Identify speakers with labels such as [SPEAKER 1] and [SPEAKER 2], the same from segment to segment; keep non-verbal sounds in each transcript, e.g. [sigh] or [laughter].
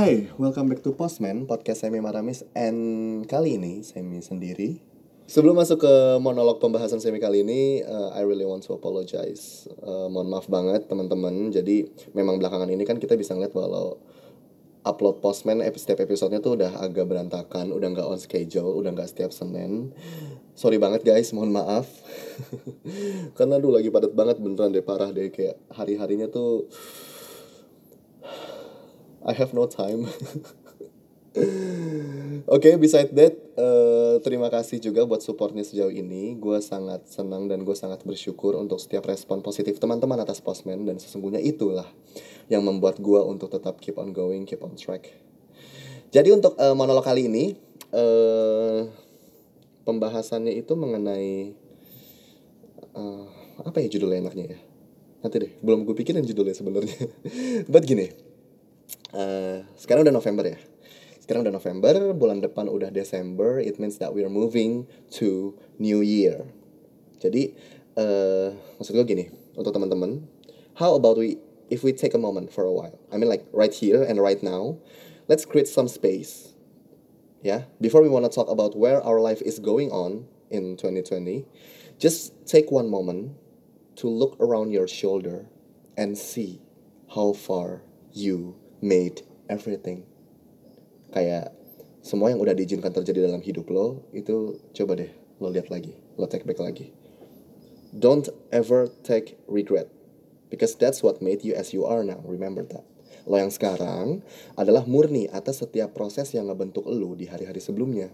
[SPEAKER 1] Hai, welcome back to Postman, podcast Semi Maramis. And kali ini, Semi sendiri. Sebelum masuk ke monolog pembahasan Semi kali ini uh, I really want to apologize. Uh, Mohon maaf banget teman-teman. Jadi memang belakangan ini kan kita bisa ngeliat kalau Upload Postman setiap episodenya tuh udah agak berantakan Udah nggak on schedule, udah nggak setiap Senin. Sorry banget guys, mohon maaf. [laughs] Karena dulu lagi padat banget beneran deh, parah deh. Kayak hari-harinya tuh I have no time. Oke, [laughs] okay, beside that, uh, terima kasih juga buat supportnya sejauh ini. Gue sangat senang dan gue sangat bersyukur untuk setiap respon positif teman-teman atas Postman dan sesungguhnya itulah yang membuat gue untuk tetap keep on going, keep on track. Jadi untuk uh, monolog kali ini, uh, pembahasannya itu mengenai uh, apa ya judulnya enaknya ya? Nanti deh, belum gue pikirin judulnya sebenarnya. [laughs] But gini, uh, sekarang udah November ya? Sekarang udah November bulan depan udah Desember it means that we are moving to New Year. Jadi uh, maksud gue gini untuk teman-teman how about we if we take a moment for a while? I mean like right here and right now let's create some space yeah? Before we want to talk about where our life is going on in 2020 just take one moment to look around your shoulder and see how far you made everything. Kayak semua yang udah diizinkan terjadi dalam hidup lo itu coba deh lo lihat lagi lo take back lagi. Don't ever take regret because that's what made you as you are now remember that. Lo yang sekarang adalah murni atas setiap proses yang ngebentuk lo di hari-hari sebelumnya.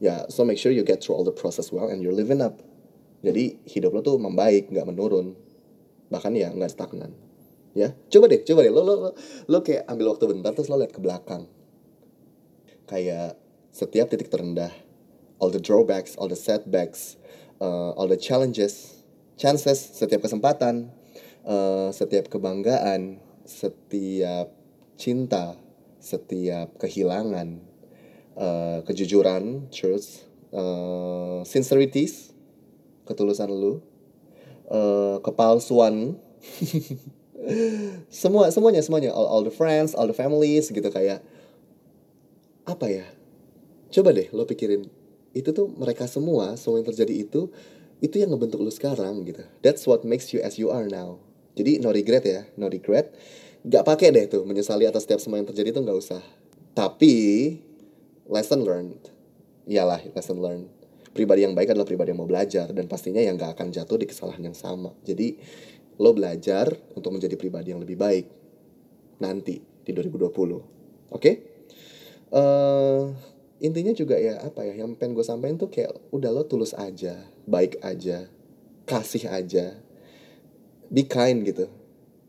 [SPEAKER 1] Ya yeah, so make sure you get through all the process well and you're living up. Jadi hidup lo tuh membaik nggak menurun. Bahkan ya nggak stagnan ya coba deh coba deh. Lo lo lo, lo kayak ambil waktu bentar terus lo lihat ke belakang. Kayak setiap titik terendah all the drawbacks all the setbacks uh, all the challenges chances setiap kesempatan uh, setiap kebanggaan setiap cinta setiap kehilangan uh, kejujuran truth uh, sincerities ketulusan lu uh, kepalsuan [laughs] semua semuanya semuanya. All, all the friends all the families gitu kayak apa ya? Coba deh lo pikirin itu tuh mereka semua semua yang terjadi itu itu yang ngebentuk lo sekarang gitu. That's what makes you as you are now. Jadi no regret ya no regret. Gak pakai deh tuh menyesali atas setiap semua yang terjadi tuh nggak usah. Tapi lesson learned. Iyalah lesson learned. Pribadi yang baik adalah pribadi yang mau belajar dan pastinya yang gak akan jatuh di kesalahan yang sama. Jadi lo belajar untuk menjadi pribadi yang lebih baik nanti di 2020. Oke? Okay? Uh, eh, intinya juga ya apa ya yang pengen gue sampaikan tuh kayak udah lo tulus aja, baik aja, kasih aja, be kind gitu.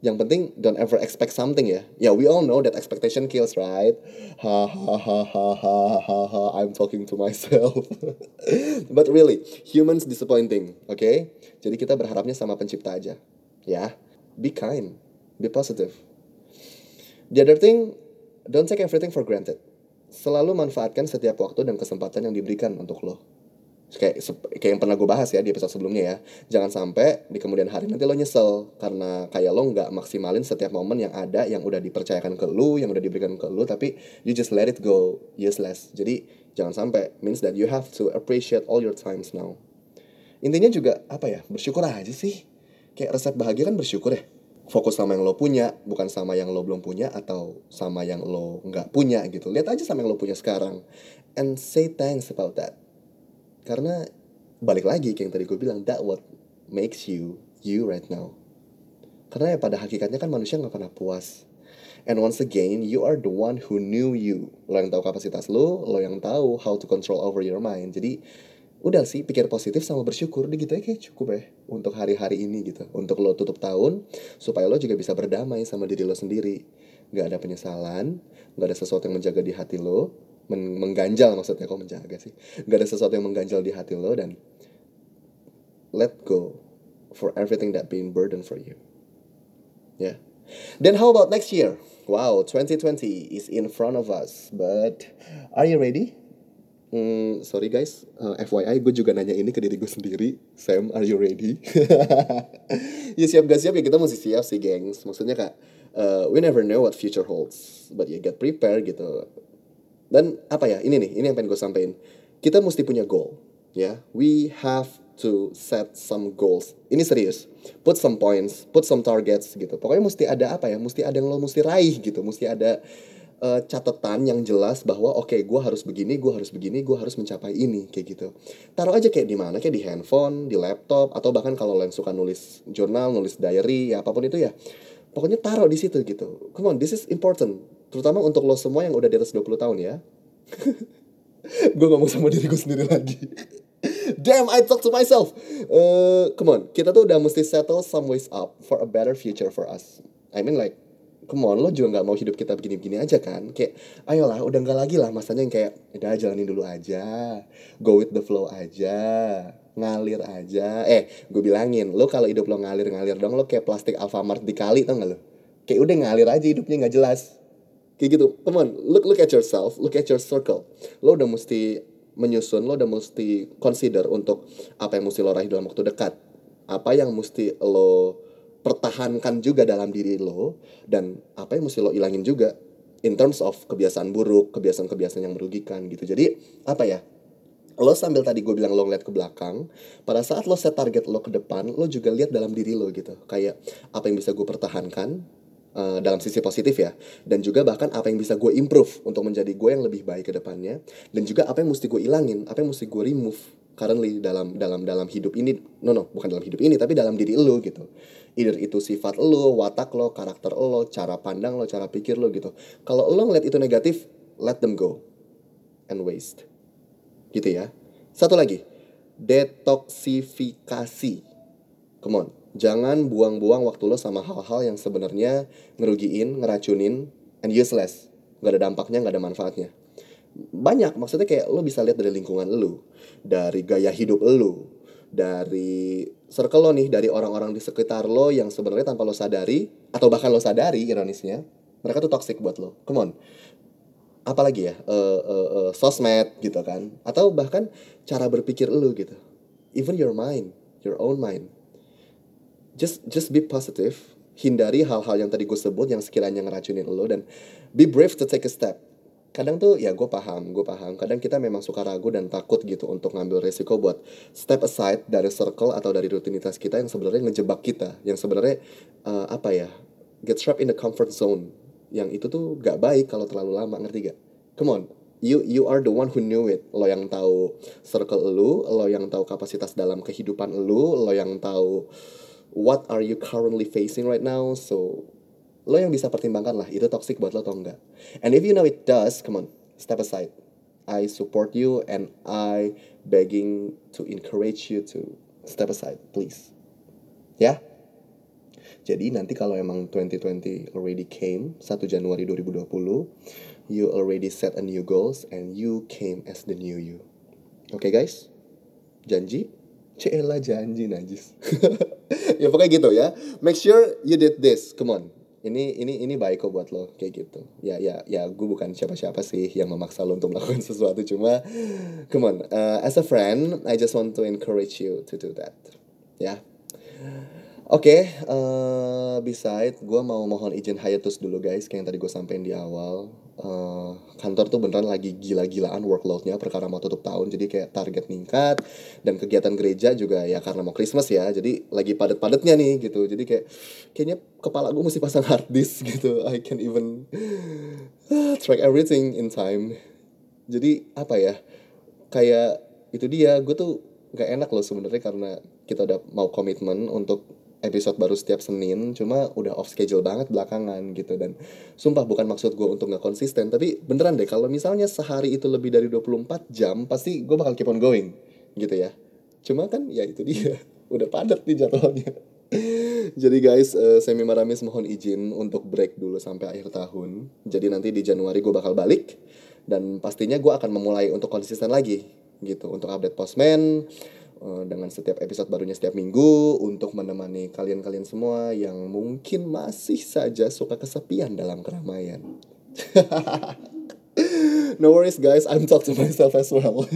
[SPEAKER 1] Yang penting don't ever expect something ya. Ya yeah, we all know that expectation kills right. Ha ha ha ha ha ha ha. I'm talking to myself. [laughs] But really, humans disappointing, oke? Okay? Jadi kita berharapnya sama pencipta aja ya be kind. Be positive. The other thing don't take everything for granted. Selalu manfaatkan setiap waktu dan kesempatan yang diberikan untuk lo. Kayak kayak yang pernah gue bahas ya di episode sebelumnya ya. Jangan sampai di kemudian hari nanti lo nyesel karena kayak lo nggak maksimalin setiap momen yang ada yang udah dipercayakan ke lo yang udah diberikan ke lo tapi you just let it go useless. Jadi jangan sampai means that you have to appreciate all your times now. Intinya juga apa ya? Bersyukur aja sih kayak resep bahagia kan bersyukur ya. Fokus sama yang lo punya bukan sama yang lo belum punya atau sama yang lo nggak punya gitu. Lihat aja sama yang lo punya sekarang and say thanks about that. Karena balik lagi kayak yang tadi gue bilang that what makes you you right now. Karena ya pada hakikatnya kan manusia nggak pernah puas. And once again, you are the one who knew you. Lo yang tahu kapasitas lo, lo yang tahu how to control over your mind. Jadi udah sih pikir positif sama bersyukur. Di gitu ya kayak cukup ya untuk hari-hari ini gitu. Untuk lo tutup tahun supaya lo juga bisa berdamai sama diri lo sendiri. Nggak ada penyesalan nggak ada sesuatu yang menjaga di hati lo. Men mengganjal maksudnya kok menjaga sih? Nggak ada sesuatu yang mengganjal di hati lo dan let go for everything that being burden for you. Ya yeah. then how about next year? Wow 2020 is in front of us but are you ready Hmm, sorry guys, uh, eh, FYI gue juga nanya ini ke diri gue sendiri. Sam, are you ready? [laughs] ya siap gak siap? Ya kita mesti siap sih gengs. Maksudnya kak uh, we never know what future holds but you get prepared gitu. Dan apa ya? Ini nih ini yang pengen gue sampein kita mesti punya goal ya. We have to set some goals. Ini serius. Put some points put some targets gitu. Pokoknya mesti ada apa ya? Mesti ada yang lo mesti raih gitu. Mesti ada uh, catatan yang jelas bahwa oke okay, gue harus begini gue harus begini gue harus mencapai ini kayak gitu. Taruh aja kayak di mana kayak di handphone di laptop atau bahkan kalau lo suka nulis jurnal nulis diary ya apa pun itu ya pokoknya taruh di situ gitu. Come on this is important. Terutama untuk lo semua yang udah di atas 20 tahun ya. [laughs] Gue ngomong sama diri gue sendiri lagi. [laughs] Damn, I talk to myself. Uh, come on, kita tuh udah mesti settle some ways up for a better future for us. I mean like, come on, lo juga nggak mau hidup kita begini-begini aja kan? Kayak, ayolah, udah nggak lagi lah masanya yang kayak, udah jalanin dulu aja, go with the flow aja, ngalir aja. Eh, gue bilangin, lo kalau hidup lo ngalir-ngalir dong, lo kayak plastik Alfamart dikali tau gak lo? Kayak udah ngalir aja hidupnya nggak jelas kayak gitu come on look look at yourself look at your circle lo udah mesti menyusun lo udah mesti consider untuk apa yang mesti lo raih dalam waktu dekat apa yang mesti lo pertahankan juga dalam diri lo dan apa yang mesti lo ilangin juga in terms of kebiasaan buruk kebiasaan-kebiasaan yang merugikan gitu. Jadi apa ya lo sambil tadi gue bilang lo ngeliat ke belakang pada saat lo set target lo ke depan lo juga lihat dalam diri lo gitu. Kayak apa yang bisa gue pertahankan Uh, dalam sisi positif ya dan juga bahkan apa yang bisa gue improve untuk menjadi gue yang lebih baik ke depannya dan juga apa yang mesti gue ilangin apa yang mesti gue remove currently dalam dalam dalam hidup ini no no bukan dalam hidup ini tapi dalam diri lo gitu. Either itu sifat lo watak lo karakter lo cara pandang lo cara pikir lo gitu. Kalau lo ngeliat itu negatif let them go and waste. Gitu ya. Satu lagi detoksifikasi. Come on jangan buang-buang waktu lo sama hal-hal yang sebenarnya ngerugiin, ngeracunin, and useless. Gak ada dampaknya, gak ada manfaatnya. Banyak, maksudnya kayak lo bisa lihat dari lingkungan lo, dari gaya hidup lo, dari circle lo nih, dari orang-orang di sekitar lo yang sebenarnya tanpa lo sadari, atau bahkan lo sadari, ironisnya, mereka tuh toxic buat lo. Come on. Apalagi ya, uh, uh, uh, sosmed gitu kan, atau bahkan cara berpikir lo gitu. Even your mind, your own mind just just be positive hindari hal-hal yang tadi gue sebut yang sekiranya ngeracunin lo dan be brave to take a step kadang tuh ya gue paham gue paham. Kadang kita memang suka ragu dan takut gitu untuk ngambil resiko buat step aside dari circle atau dari rutinitas kita yang sebenarnya ngejebak kita yang sebenarnya uh, apa ya get trapped in the comfort zone. Yang itu tuh gak baik kalau terlalu lama ngerti gak come on you you are the one who knew it. Lo yang tahu circle lu lo yang tahu kapasitas dalam kehidupan lu lo yang tahu what are you currently facing right now. So lo yang bisa pertimbangkan lah itu toxic buat lo atau enggak. And if you know it does come on step aside. I support you and I begging to encourage you to step aside please. Ya? Yeah? jadi nanti kalau emang 2020 already came 1 Januari 2020 you already set a new goals and you came as the new you. Oke okay, guys? Janji? Cela janji najis. [laughs] Ya pokoknya gitu ya. Make sure you did this. Come on ini ini ini baik kok buat lo kayak gitu. Ya ya ya gue bukan siapa siapa sih yang memaksa lo untuk [laughs] melakukan sesuatu cuma come on uh, as a friend I just want to encourage you to do that. Ya. Oke, okay, uh, beside gue mau mohon izin hiatus dulu guys, kayak yang tadi gue sampein di awal. Uh, kantor tuh beneran lagi gila-gilaan workloadnya perkara mau tutup tahun, jadi kayak target meningkat dan kegiatan gereja juga ya karena mau Christmas ya, jadi lagi padet-padetnya nih gitu. Jadi kayak kayaknya kepala gue mesti pasang hard disk [laughs] gitu. I can even uh, track everything in time. Jadi apa ya? Kayak itu dia, gue tuh gak enak loh sebenarnya karena kita udah mau komitmen untuk episode baru setiap Senin cuma udah off schedule banget belakangan gitu. Dan sumpah bukan maksud gue untuk nggak konsisten tapi beneran deh kalau misalnya sehari itu lebih dari 24 jam pasti gue bakal keep on going gitu ya. Cuma kan ya itu dia [laughs] udah padat nih jadwalnya. [laughs] Jadi guys uh, Semi Maramis mohon izin untuk break dulu sampai akhir tahun. Jadi nanti di Januari gue bakal balik dan pastinya gue akan memulai untuk konsisten lagi gitu untuk update postman Eh, dengan setiap episode barunya setiap minggu untuk menemani kalian-kalian semua yang mungkin masih saja suka kesepian dalam keramaian. [laughs] no worries guys, I'm talk to myself as well.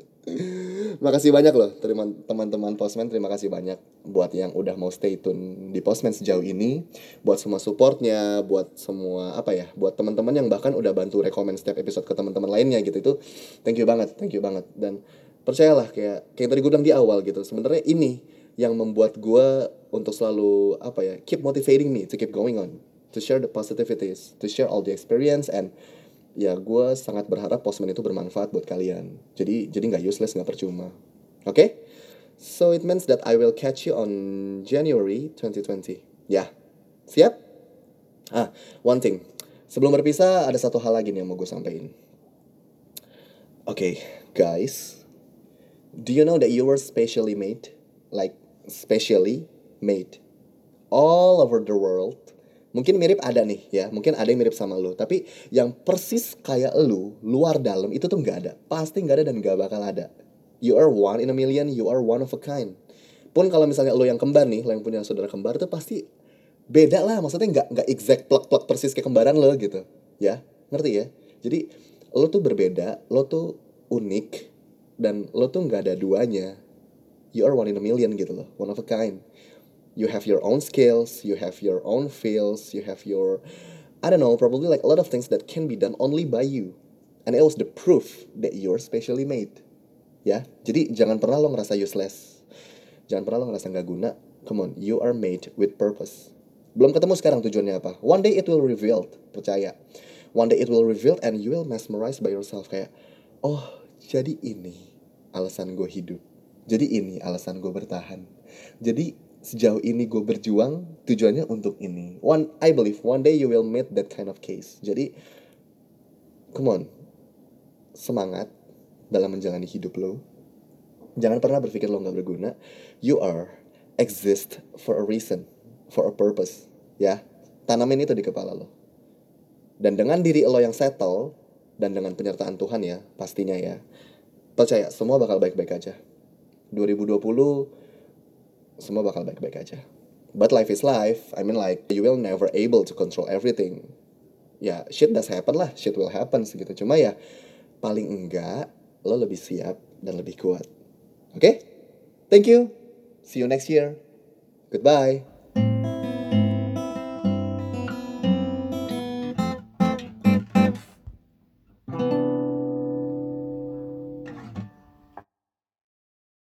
[SPEAKER 1] [laughs] Makasih banyak loh teman-teman Postman. Terima kasih banyak buat yang udah mau stay tune di Postman sejauh ini. Buat semua supportnya buat semua apa ya buat teman-teman yang bahkan udah bantu rekomend setiap episode ke teman-teman lainnya gitu. Itu thank you banget thank you banget. Dan percayalah kayak kayak tadi gue bilang di awal gitu sebenarnya ini yang membuat gue untuk selalu apa ya keep motivating me to keep going on to share the positivities to share all the experience and ya gue sangat berharap postman itu bermanfaat buat kalian. Jadi jadi nggak useless nggak percuma. Oke? Okay? so it means that I will catch you on January 2020 ya. Yeah. siap? Ah one thing. Sebelum berpisah ada satu hal lagi nih yang mau gue sampaikan. Oke okay, guys do you know that you were specially made? Like specially made all over the world? Mungkin mirip ada nih ya. Mungkin ada yang mirip sama lu. Tapi yang persis kayak lu luar dalam itu tuh nggak ada. Pasti nggak ada dan nggak bakal ada. You are one in a million you are one of a kind. Pun kalau misalnya lu yang kembar nih lo yang punya saudara kembar itu pasti beda lah. Maksudnya nggak nggak exact plek plek persis kayak kembaran lo gitu. Ya ngerti ya? Jadi lo tuh berbeda lo tuh unik dan lo tuh nggak ada duanya you are one in a million gitu loh one of a kind you have your own skills, you have your own feels, you have your I don't know, probably like a lot of things that can be done only by you. And it was the proof that you're specially made. Ya, jadi jangan pernah lo ngerasa useless. Jangan pernah lo ngerasa nggak guna. Come on, you are made with purpose. Belum ketemu sekarang tujuannya apa. One day it will reveal, percaya. One day it will reveal and you will mesmerize by yourself. Kayak, oh jadi ini alasan gue hidup. Jadi ini alasan gue bertahan. Jadi sejauh ini gue berjuang tujuannya untuk ini. One I believe one day you will meet that kind of case. Jadi come on. Semangat dalam menjalani hidup lo. Jangan pernah berpikir lo nggak berguna. You are exist for a reason for a purpose ya. Tanamin itu di kepala lo. Dan dengan diri lo yang settle dan dengan penyertaan Tuhan ya pastinya ya percaya semua bakal baik-baik aja 2020 semua bakal baik-baik aja. But life is life. I mean like you will never able to control everything. Ya shit does happen lah, shit will happen segitu. Cuma ya paling enggak lo lebih siap dan lebih kuat. Oke? Okay? Thank you. See you next year. Goodbye.